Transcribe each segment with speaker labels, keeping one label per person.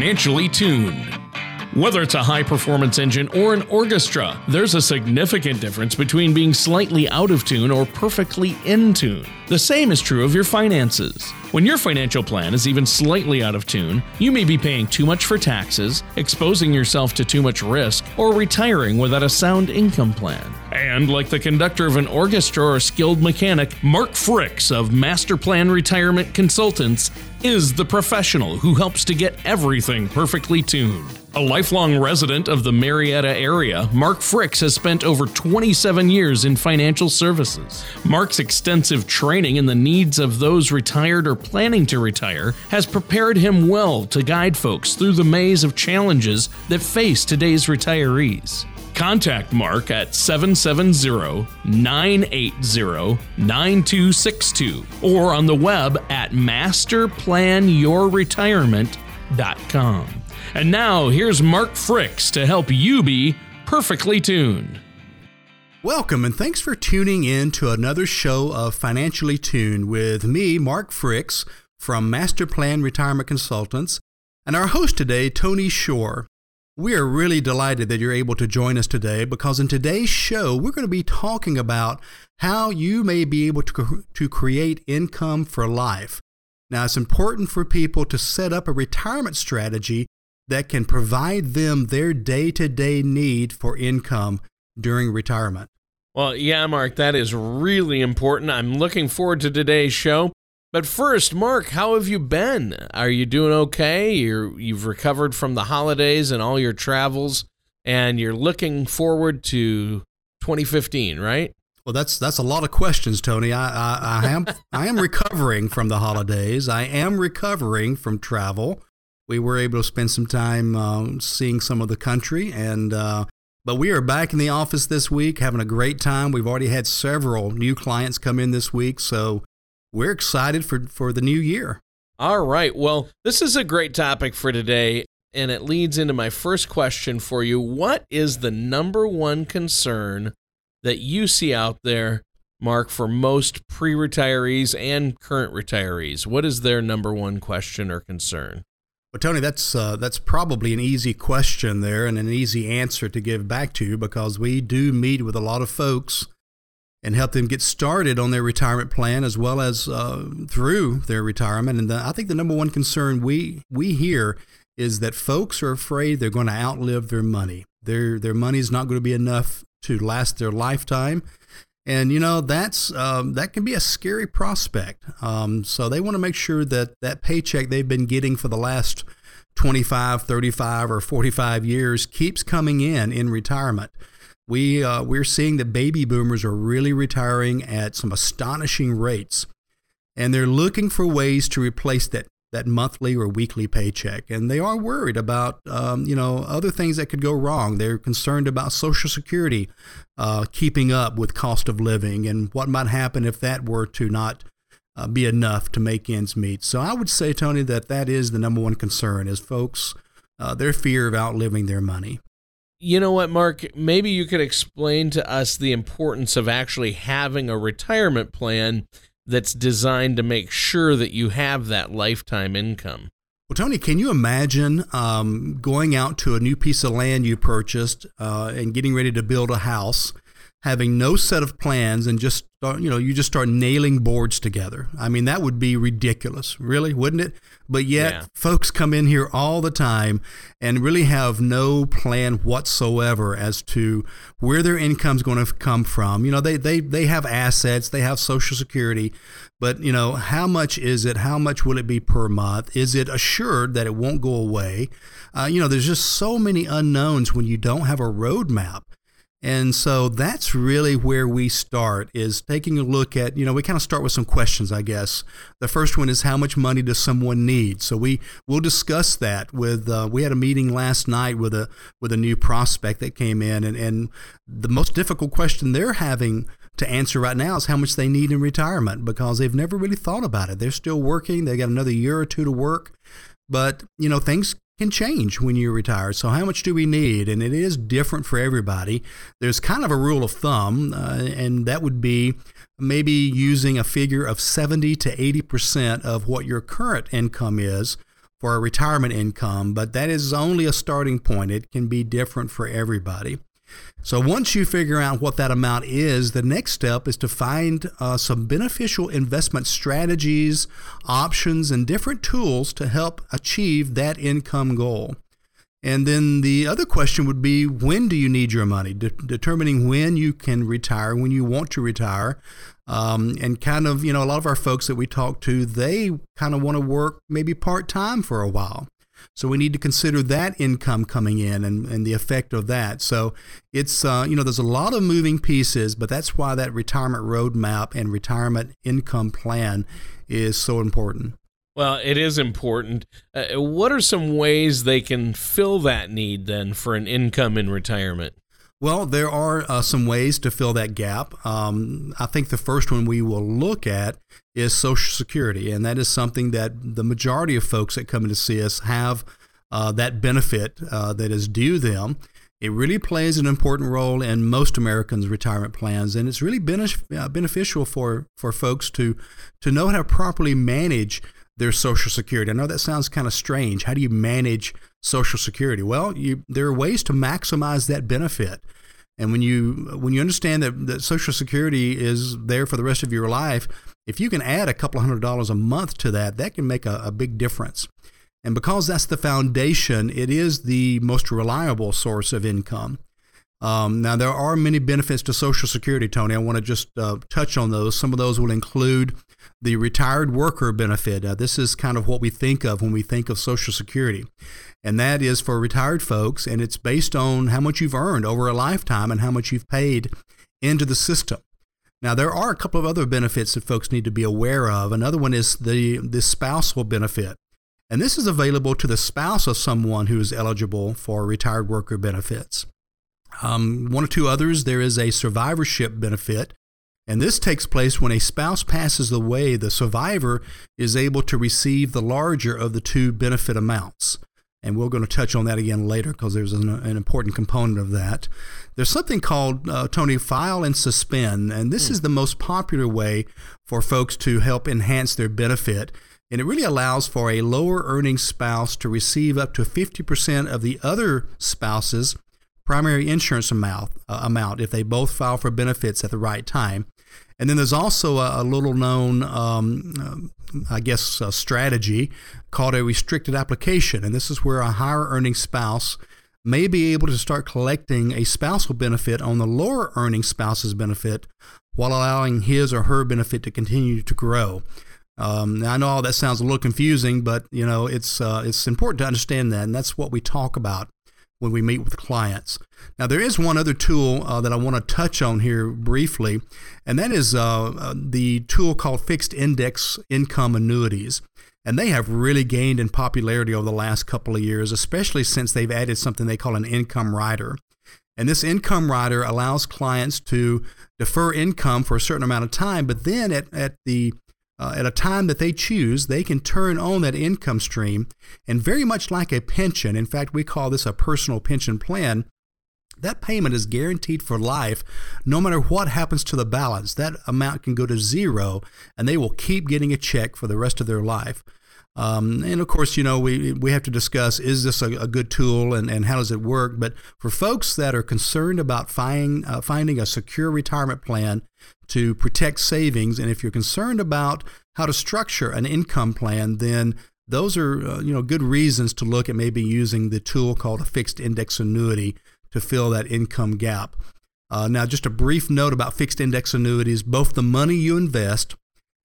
Speaker 1: financially tuned. Whether it's a high performance engine or an orchestra, there's a significant difference between being slightly out of tune or perfectly in tune. The same is true of your finances. When your financial plan is even slightly out of tune, you may be paying too much for taxes, exposing yourself to too much risk, or retiring without a sound income plan. And like the conductor of an orchestra or a skilled mechanic, Mark Fricks of Master Plan Retirement Consultants is the professional who helps to get everything perfectly tuned. A lifelong resident of the Marietta area, Mark Fricks has spent over 27 years in financial services. Mark's extensive training in the needs of those retired or planning to retire has prepared him well to guide folks through the maze of challenges that face today's retirees. Contact Mark at 770 980 9262 or on the web at masterplanyourretirement.com. And now, here's Mark Fricks to help you be perfectly tuned.
Speaker 2: Welcome, and thanks for tuning in to another show of Financially Tuned with me, Mark Fricks from Master Plan Retirement Consultants, and our host today, Tony Shore. We are really delighted that you're able to join us today because in today's show, we're going to be talking about how you may be able to, to create income for life. Now, it's important for people to set up a retirement strategy that can provide them their day to day need for income during retirement.
Speaker 1: Well, yeah, Mark, that is really important. I'm looking forward to today's show. But first, Mark, how have you been? Are you doing okay? You're, you've recovered from the holidays and all your travels, and you're looking forward to 2015, right?
Speaker 2: Well, that's that's a lot of questions, Tony. I, I, I am I am recovering from the holidays. I am recovering from travel we were able to spend some time uh, seeing some of the country and uh, but we are back in the office this week having a great time. We've already had several new clients come in this week so we're excited for for the new year.
Speaker 1: All right. Well this is a great topic for today and it leads into my first question for you. What is the number one concern that you see out there mark for most pre-retirees and current retirees? What is their number one question or concern
Speaker 2: well, Tony, that's uh, that's probably an easy question there and an easy answer to give back to you because we do meet with a lot of folks and help them get started on their retirement plan as well as uh, through their retirement. And the, I think the number one concern we we hear is that folks are afraid they're going to outlive their money. Their their money is not going to be enough to last their lifetime, and you know that's um, that can be a scary prospect. Um, so they want to make sure that that paycheck they've been getting for the last 25, 35, or 45 years keeps coming in in retirement. We uh, we're seeing that baby boomers are really retiring at some astonishing rates, and they're looking for ways to replace that that monthly or weekly paycheck, and they are worried about um, you know other things that could go wrong. They're concerned about Social Security uh, keeping up with cost of living and what might happen if that were to not uh, be enough to make ends meet. So I would say, Tony, that that is the number one concern is folks uh, their fear of outliving their money.
Speaker 1: You know what, Mark? Maybe you could explain to us the importance of actually having a retirement plan that's designed to make sure that you have that lifetime income.
Speaker 2: Well, Tony, can you imagine um, going out to a new piece of land you purchased uh, and getting ready to build a house, having no set of plans, and just start, you know you just start nailing boards together? I mean, that would be ridiculous, really, wouldn't it? But yet, yeah. folks come in here all the time and really have no plan whatsoever as to where their income's going to come from. You know, they, they, they have assets, they have Social Security, but, you know, how much is it? How much will it be per month? Is it assured that it won't go away? Uh, you know, there's just so many unknowns when you don't have a roadmap. And so that's really where we start is taking a look at, you know, we kind of start with some questions, I guess. The first one is how much money does someone need? So we we'll discuss that with uh, we had a meeting last night with a with a new prospect that came in and, and the most difficult question they're having to answer right now is how much they need in retirement because they've never really thought about it. They're still working, they got another year or two to work. But, you know, things can change when you retire. So, how much do we need? And it is different for everybody. There's kind of a rule of thumb, uh, and that would be maybe using a figure of 70 to 80% of what your current income is for a retirement income, but that is only a starting point. It can be different for everybody. So once you figure out what that amount is, the next step is to find uh, some beneficial investment strategies, options, and different tools to help achieve that income goal. And then the other question would be when do you need your money? De- determining when you can retire, when you want to retire. Um, and kind of, you know, a lot of our folks that we talk to, they kind of want to work maybe part time for a while. So we need to consider that income coming in and, and the effect of that. So it's, uh, you know, there's a lot of moving pieces, but that's why that retirement roadmap and retirement income plan is so important.
Speaker 1: Well, it is important. Uh, what are some ways they can fill that need then for an income in retirement?
Speaker 2: Well, there are uh, some ways to fill that gap. Um, I think the first one we will look at is Social Security, and that is something that the majority of folks that come in to see us have uh, that benefit uh, that is due them. It really plays an important role in most Americans' retirement plans, and it's really benef- uh, beneficial for, for folks to to know how to properly manage their Social Security. I know that sounds kind of strange. How do you manage Social Security? Well, you, there are ways to maximize that benefit. And when you when you understand that, that Social Security is there for the rest of your life, if you can add a couple hundred dollars a month to that, that can make a, a big difference. And because that's the foundation, it is the most reliable source of income. Um, now, there are many benefits to Social Security, Tony. I want to just uh, touch on those. Some of those will include the retired worker benefit. Uh, this is kind of what we think of when we think of Social Security. And that is for retired folks, and it's based on how much you've earned over a lifetime and how much you've paid into the system. Now, there are a couple of other benefits that folks need to be aware of. Another one is the, the spousal benefit. And this is available to the spouse of someone who is eligible for retired worker benefits. Um, one or two others, there is a survivorship benefit. And this takes place when a spouse passes away, the survivor is able to receive the larger of the two benefit amounts. And we're going to touch on that again later because there's an, an, important component of that. There's something called, uh, Tony, file and suspend. And this mm. is the most popular way for folks to help enhance their benefit. And it really allows for a lower earning spouse to receive up to 50% of the other spouse's primary insurance amount, uh, amount if they both file for benefits at the right time. And then there's also a, a little known, um, uh, I guess, strategy called a restricted application. And this is where a higher earning spouse may be able to start collecting a spousal benefit on the lower earning spouse's benefit while allowing his or her benefit to continue to grow. Um, I know all that sounds a little confusing, but you know it's uh, it's important to understand that, and that's what we talk about when we meet with clients. Now, there is one other tool uh, that I want to touch on here briefly, and that is uh, uh, the tool called fixed index income annuities. And they have really gained in popularity over the last couple of years, especially since they've added something they call an income rider. And this income rider allows clients to defer income for a certain amount of time, but then at, at the uh, at a time that they choose, they can turn on that income stream. And very much like a pension, in fact, we call this a personal pension plan, that payment is guaranteed for life no matter what happens to the balance. That amount can go to zero and they will keep getting a check for the rest of their life. Um, and of course, you know, we, we have to discuss is this a, a, good tool and, and how does it work? But for folks that are concerned about find, uh, finding a secure retirement plan to protect savings, and if you're concerned about how to structure an income plan, then those are uh, you know good reasons to look at maybe using the tool called a fixed index annuity to fill that income gap. Uh, now, just a brief note about fixed index annuities: both the money you invest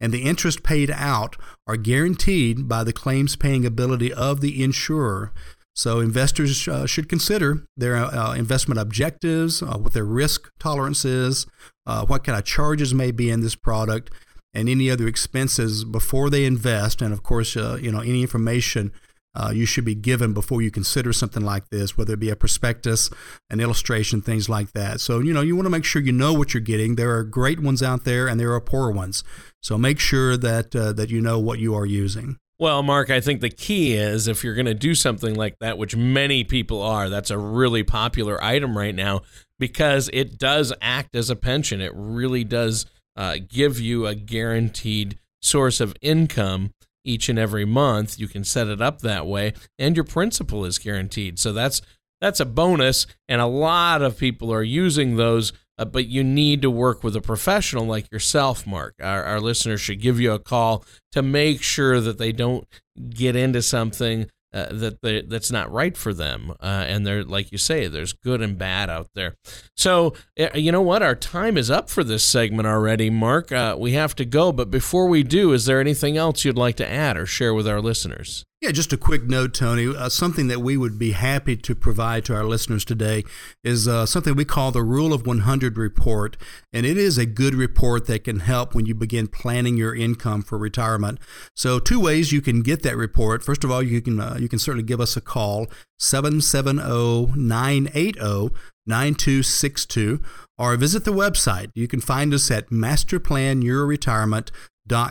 Speaker 2: and the interest paid out are guaranteed by the claims paying ability of the insurer. So, investors uh, should consider their uh, investment objectives, uh, what their risk tolerance is, uh, what kind of charges may be in this product, and any other expenses before they invest. And of course, uh, you know any information uh, you should be given before you consider something like this, whether it be a prospectus, an illustration, things like that. So, you know, you want to make sure you know what you're getting. There are great ones out there and there are poor ones. So make sure that, uh, that you know what you are using.
Speaker 1: Well, Mark, I think the key is if you're going to do something like that, which many people are, that's a really popular item right now because it does act as a pension. It really does uh, give you a guaranteed source of income each and every month. You can set it up that way, and your principal is guaranteed. So that's that's a bonus, and a lot of people are using those. Uh, but you need to work with a professional like yourself, Mark. Our, our listeners should give you a call to make sure that they don't get into something uh, that they, that's not right for them. Uh, and they're like you say, there's good and bad out there. So uh, you know what? Our time is up for this segment already, Mark. Uh, we have to go, but before we do, is there anything else you'd like to add or share with our listeners?
Speaker 2: Yeah, just a quick note, Tony. Uh, something that we would be happy to provide to our listeners today is uh, something we call the Rule of 100 report. And it is a good report that can help when you begin planning your income for retirement. So, two ways you can get that report. First of all, you can, uh, you can certainly give us a call, 770 980 9262 or visit the website. You can find us at masterplanyourretirement.com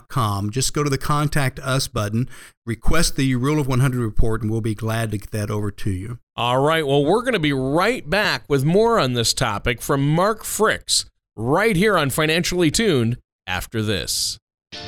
Speaker 2: com. Just go to the Contact Us button, request the Rule of 100 report, and we'll be glad to get that over to you.
Speaker 1: All right. Well, we're going to be right back with more on this topic from Mark Fricks right here on Financially Tuned after this.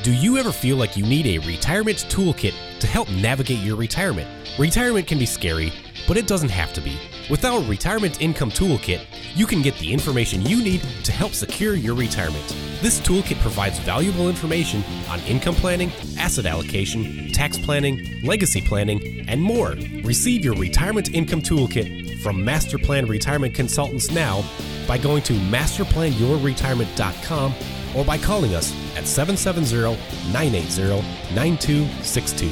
Speaker 3: Do you ever feel like you need a retirement toolkit to help navigate your retirement? Retirement can be scary, but it doesn't have to be. With our Retirement Income Toolkit, you can get the information you need to help secure your retirement. This toolkit provides valuable information on income planning, asset allocation, tax planning, legacy planning, and more. Receive your Retirement Income Toolkit from Master Plan Retirement Consultants now by going to masterplanyourretirement.com or by calling us at 770 980 9262.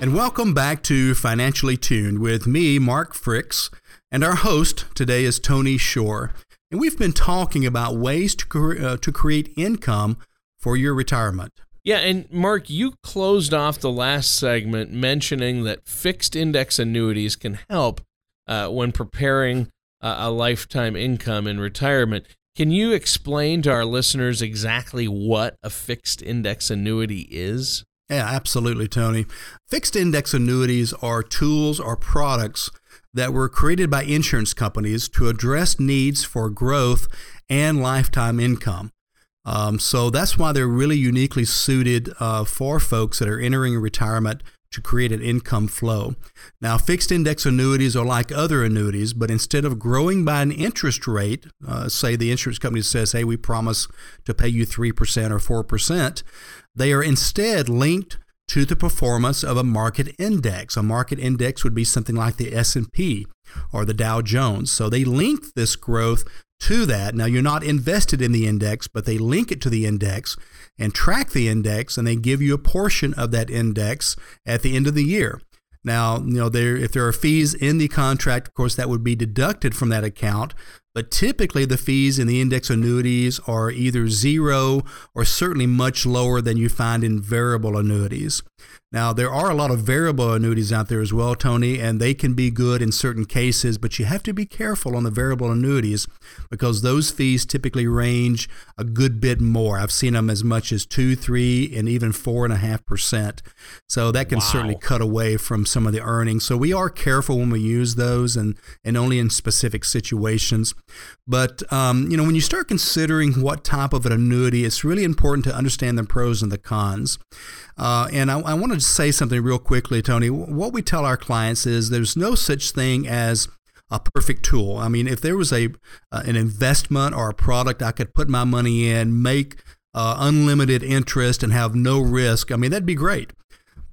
Speaker 2: And welcome back to Financially Tuned with me, Mark Fricks. And our host today is Tony Shore. And we've been talking about ways to, uh, to create income for your retirement.
Speaker 1: Yeah, and Mark, you closed off the last segment mentioning that fixed index annuities can help uh, when preparing uh, a lifetime income in retirement. Can you explain to our listeners exactly what a fixed index annuity is?
Speaker 2: Yeah, absolutely, Tony. Fixed index annuities are tools or products that were created by insurance companies to address needs for growth and lifetime income. Um, so that's why they're really uniquely suited uh, for folks that are entering retirement to create an income flow. Now, fixed index annuities are like other annuities, but instead of growing by an interest rate, uh, say the insurance company says, hey, we promise to pay you 3% or 4%, they are instead linked to the performance of a market index. A market index would be something like the S&P or the Dow Jones. So they link this growth to that. Now you're not invested in the index, but they link it to the index and track the index and they give you a portion of that index at the end of the year. Now, you know, there if there are fees in the contract, of course that would be deducted from that account, but typically, the fees in the index annuities are either zero or certainly much lower than you find in variable annuities. Now, there are a lot of variable annuities out there as well, Tony, and they can be good in certain cases, but you have to be careful on the variable annuities because those fees typically range a good bit more. I've seen them as much as two, three, and even four and a half percent. So that can wow. certainly cut away from some of the earnings. So we are careful when we use those and, and only in specific situations. But um, you know, when you start considering what type of an annuity, it's really important to understand the pros and the cons. Uh, and I, I wanted to say something real quickly, Tony. What we tell our clients is there's no such thing as a perfect tool. I mean, if there was a uh, an investment or a product I could put my money in, make uh, unlimited interest, and have no risk, I mean, that'd be great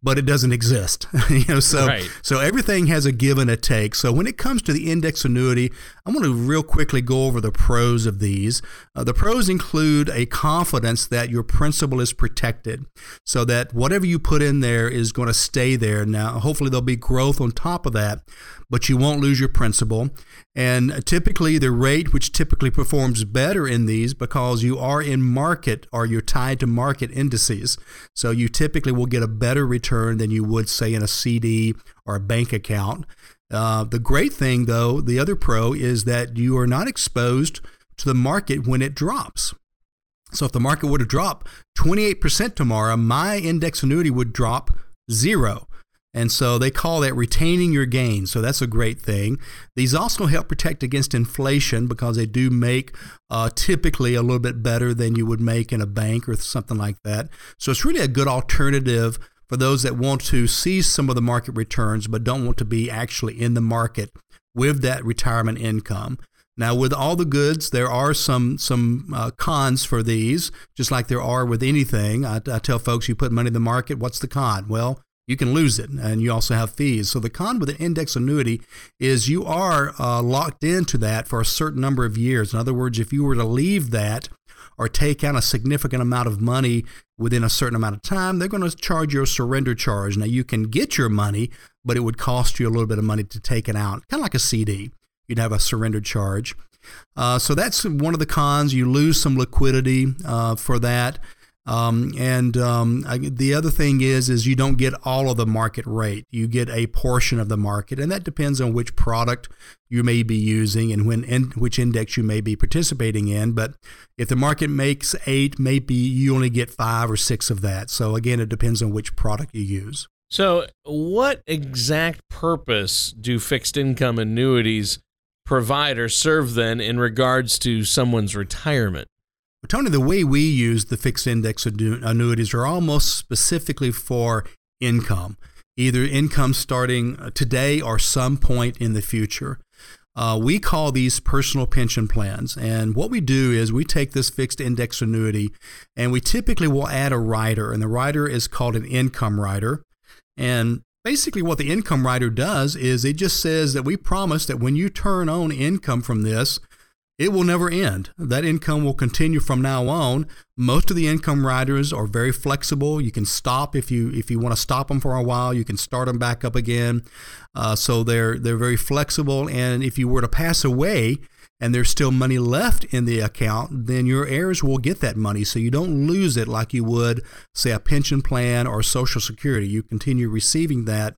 Speaker 2: but it doesn't exist. you know, so right. so everything has a give and a take. So when it comes to the index annuity, I want to real quickly go over the pros of these. Uh, the pros include a confidence that your principal is protected, so that whatever you put in there is going to stay there. Now, hopefully, there'll be growth on top of that, but you won't lose your principal. And typically, the rate, which typically performs better in these because you are in market or you're tied to market indices. So you typically will get a better return than you would, say, in a CD or a bank account. Uh, the great thing, though, the other pro is that you are not exposed to the market when it drops. So if the market were to drop 28% tomorrow, my index annuity would drop zero. And so they call that retaining your gains. So that's a great thing. These also help protect against inflation because they do make uh, typically a little bit better than you would make in a bank or something like that. So it's really a good alternative for those that want to see some of the market returns but don't want to be actually in the market with that retirement income. Now, with all the goods, there are some some uh, cons for these, just like there are with anything. I, I, tell folks, you put money in the market, what's the con? Well, you can lose it, and you also have fees. So the con with an index annuity is you are uh, locked into that for a certain number of years. In other words, if you were to leave that or take out a significant amount of money within a certain amount of time, they're going to charge you a surrender charge. Now, you can get your money, but it would cost you a little bit of money to take it out, kind of like a CD. You'd have a surrender charge. Uh, so that's one of the cons. You lose some liquidity uh, for that. Um, and um, I, the other thing is, is you don't get all of the market rate. You get a portion of the market, and that depends on which product you may be using and when which index you may be participating in. But if the market makes eight, maybe you only get five or six of that. So again, it depends on which product you use.
Speaker 1: So, what exact purpose do fixed income annuities provide or serve then in regards to someone's retirement?
Speaker 2: Tony, the way we use the fixed index annuities are almost specifically for income, either income starting today or some point in the future. Uh, we call these personal pension plans. And what we do is we take this fixed index annuity and we typically will add a rider, and the rider is called an income rider. And basically, what the income rider does is it just says that we promise that when you turn on income from this, it will never end. That income will continue from now on. Most of the income riders are very flexible. You can stop if you if you want to stop them for a while. You can start them back up again. Uh, so they're they're very flexible. And if you were to pass away and there's still money left in the account, then your heirs will get that money. So you don't lose it like you would say a pension plan or Social Security. You continue receiving that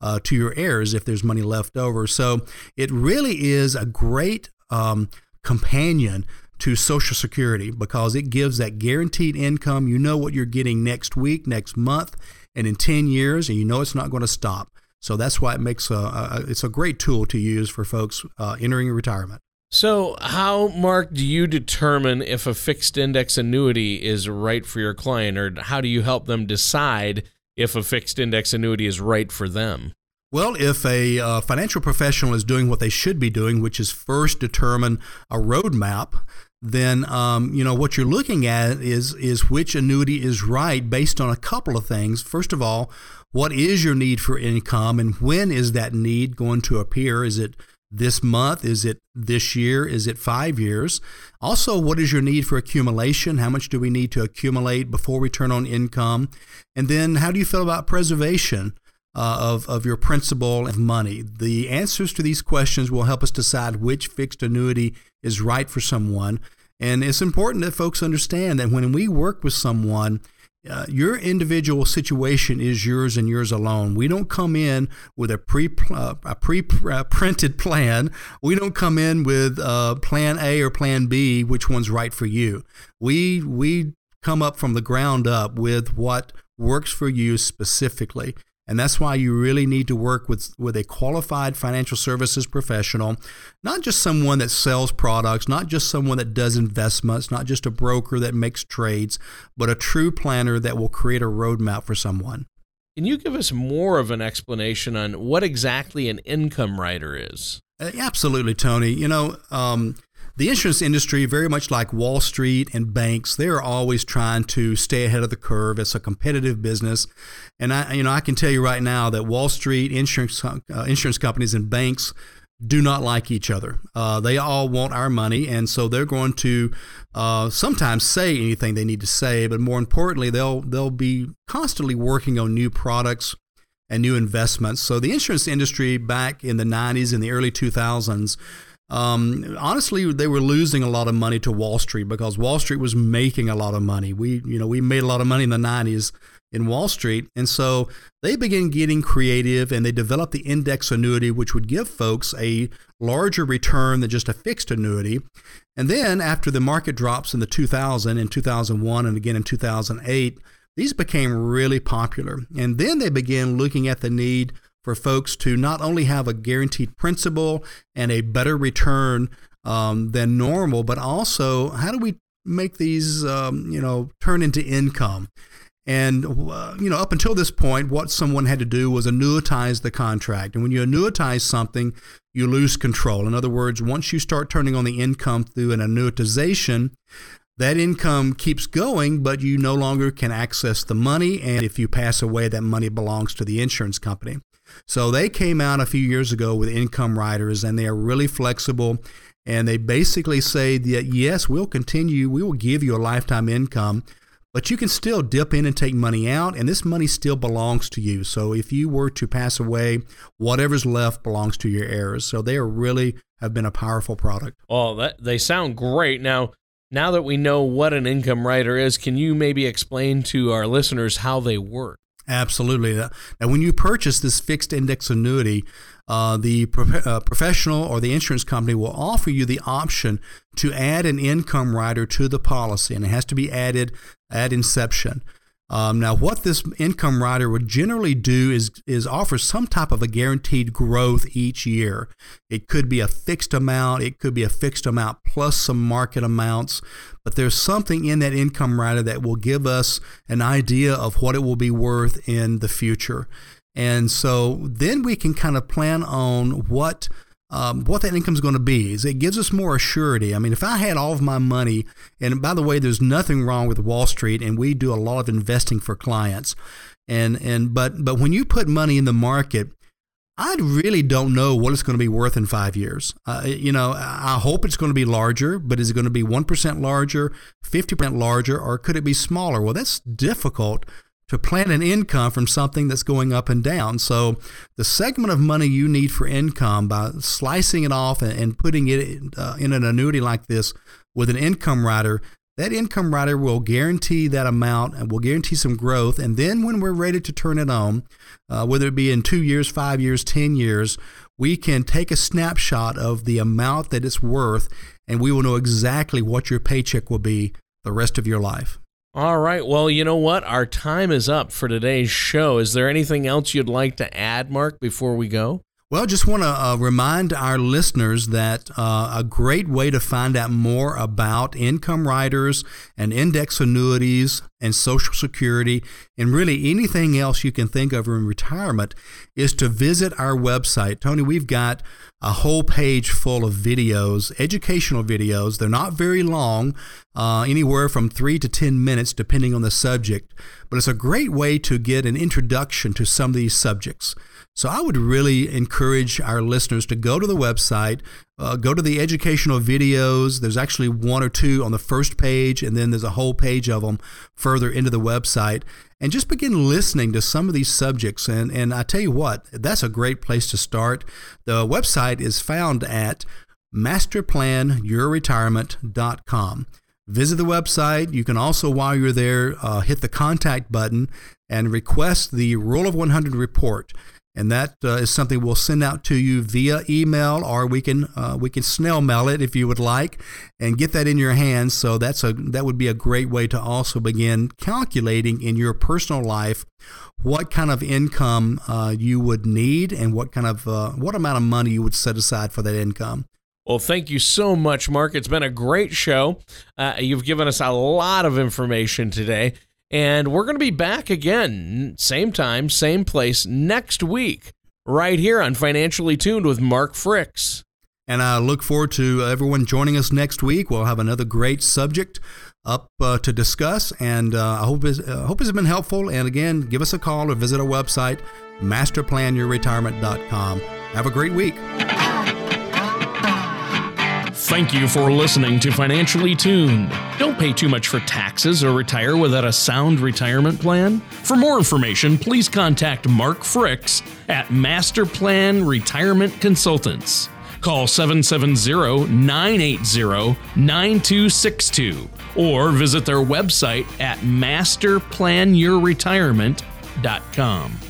Speaker 2: uh, to your heirs if there's money left over. So it really is a great. Um, companion to Social Security because it gives that guaranteed income. You know what you're getting next week, next month, and in 10 years, and you know it's not going to stop. So that's why it makes a, a it's a great tool to use for folks uh, entering retirement.
Speaker 1: So, how, Mark, do you determine if a fixed index annuity is right for your client, or how do you help them decide if a fixed index annuity is right for them?
Speaker 2: Well, if a uh, financial professional is doing what they should be doing, which is first determine a roadmap, then um, you know what you're looking at is is which annuity is right based on a couple of things. First of all, what is your need for income, and when is that need going to appear? Is it this month? Is it this year? Is it five years? Also, what is your need for accumulation? How much do we need to accumulate before we turn on income? And then, how do you feel about preservation? Uh, of, of your principal of money? The answers to these questions will help us decide which fixed annuity is right for someone. And it's important that folks understand that when we work with someone, uh, your individual situation is yours and yours alone. We don't come in with a pre uh, a pre printed plan. We don't come in with uh, plan A or plan B, which one's right for you. We we come up from the ground up with what works for you specifically. And that's why you really need to work with, with a qualified financial services professional, not just someone that sells products, not just someone that does investments, not just a broker that makes trades, but a true planner that will create a roadmap for someone.
Speaker 1: Can you give us more of an explanation on what exactly an income rider is?
Speaker 2: Uh, absolutely, Tony. You know, um, the insurance industry, very much like Wall Street and banks, they are always trying to stay ahead of the curve. It's a competitive business, and I, you know, I can tell you right now that Wall Street insurance uh, insurance companies and banks do not like each other. Uh, they all want our money, and so they're going to uh, sometimes say anything they need to say, but more importantly, they'll they'll be constantly working on new products and new investments. So the insurance industry back in the 90s and the early 2000s um, honestly, they were losing a lot of money to Wall Street because Wall Street was making a lot of money. We, you know, we made a lot of money in the '90s in Wall Street, and so they began getting creative and they developed the index annuity, which would give folks a larger return than just a fixed annuity. And then after the market drops in the 2000 and 2001 and again in 2008, these became really popular. And then they began looking at the need for folks to not only have a guaranteed principal and a better return um, than normal, but also how do we make these um, you know turn into income? And uh, you know, up until this point, what someone had to do was annuitize the contract. And when you annuitize something, you lose control. In other words, once you start turning on the income through an annuitization, that income keeps going, but you no longer can access the money. And if you pass away, that money belongs to the insurance company. So they came out a few years ago with income riders, and they are really flexible. And they basically say that yes, we'll continue, we will give you a lifetime income, but you can still dip in and take money out, and this money still belongs to you. So if you were to pass away, whatever's left belongs to your heirs. So they are really have been a powerful product.
Speaker 1: Oh, that they sound great. Now, now that we know what an income rider is, can you maybe explain to our listeners how they work?
Speaker 2: Absolutely. Now, when you purchase this fixed index annuity, uh, the pro- uh, professional or the insurance company will offer you the option to add an income rider to the policy, and it has to be added at inception. Um, now, what this income rider would generally do is is offer some type of a guaranteed growth each year. It could be a fixed amount, it could be a fixed amount plus some market amounts, but there's something in that income rider that will give us an idea of what it will be worth in the future. And so then we can kind of plan on what um, what that income is going to be. Is it gives us more assurity. I mean, if I had all of my money, and by the way, there's nothing wrong with Wall Street, and we do a lot of investing for clients. And and but but when you put money in the market, I really don't know what it's going to be worth in five years. Uh, you know, I hope it's going to be larger, but is it going to be 1% larger, 50% larger, or could it be smaller? Well, that's difficult to plan an income from something that's going up and down. So, the segment of money you need for income by slicing it off and, putting it uh, in an annuity like this with an income rider, that income rider will guarantee that amount and will guarantee some growth. And then when we're ready to turn it on, uh, whether it be in two years, five years, 10 years, we can take a snapshot of the amount that it's worth and we will know exactly what your paycheck will be the rest of your life.
Speaker 1: All right. Well, you know what? Our time is up for today's show. Is there anything else you'd like to add, Mark, before we go?
Speaker 2: Well, I just want to uh, remind our listeners that uh, a great way to find out more about income riders and index annuities and Social Security and really anything else you can think of in retirement is to visit our website. Tony, we've got a whole page full of videos, educational videos. They're not very long, uh, anywhere from three to 10 minutes, depending on the subject, but it's a great way to get an introduction to some of these subjects. So I would really encourage our listeners to go to the website, uh, go to the educational videos. There's actually one or two on the first page, and then there's a whole page of them further into the website. And just begin listening to some of these subjects. And, and I tell you what, that's a great place to start. The website is found at masterplanyourretirement.com. Visit the website. You can also, while you're there, uh, hit the contact button and request the Rule of 100 report and that uh, is something we'll send out to you via email, or we can uh, we can snail mail it if you would like, and get that in your hands. So that's a that would be a great way to also begin calculating in your personal life what kind of income uh, you would need and what kind of uh, what amount of money you would set aside for that income.
Speaker 1: Well, thank you so much, Mark. It's been a great show. Uh, you've given us a lot of information today. And we're going to be back again, same time, same place next week, right here on Financially Tuned with Mark Fricks.
Speaker 2: And I look forward to everyone joining us next week. We'll have another great subject up uh, to discuss, and uh, I hope it's, uh, hope it's been helpful. And again, give us a call or visit our website, masterplanyourretirement.com. Have a great week.
Speaker 1: Thank you for listening to Financially Tuned. Don't pay too much for taxes or retire without a sound retirement plan. For more information, please contact Mark Fricks at Master Plan Retirement Consultants. Call 770 980 9262 or visit their website at masterplanyourretirement.com.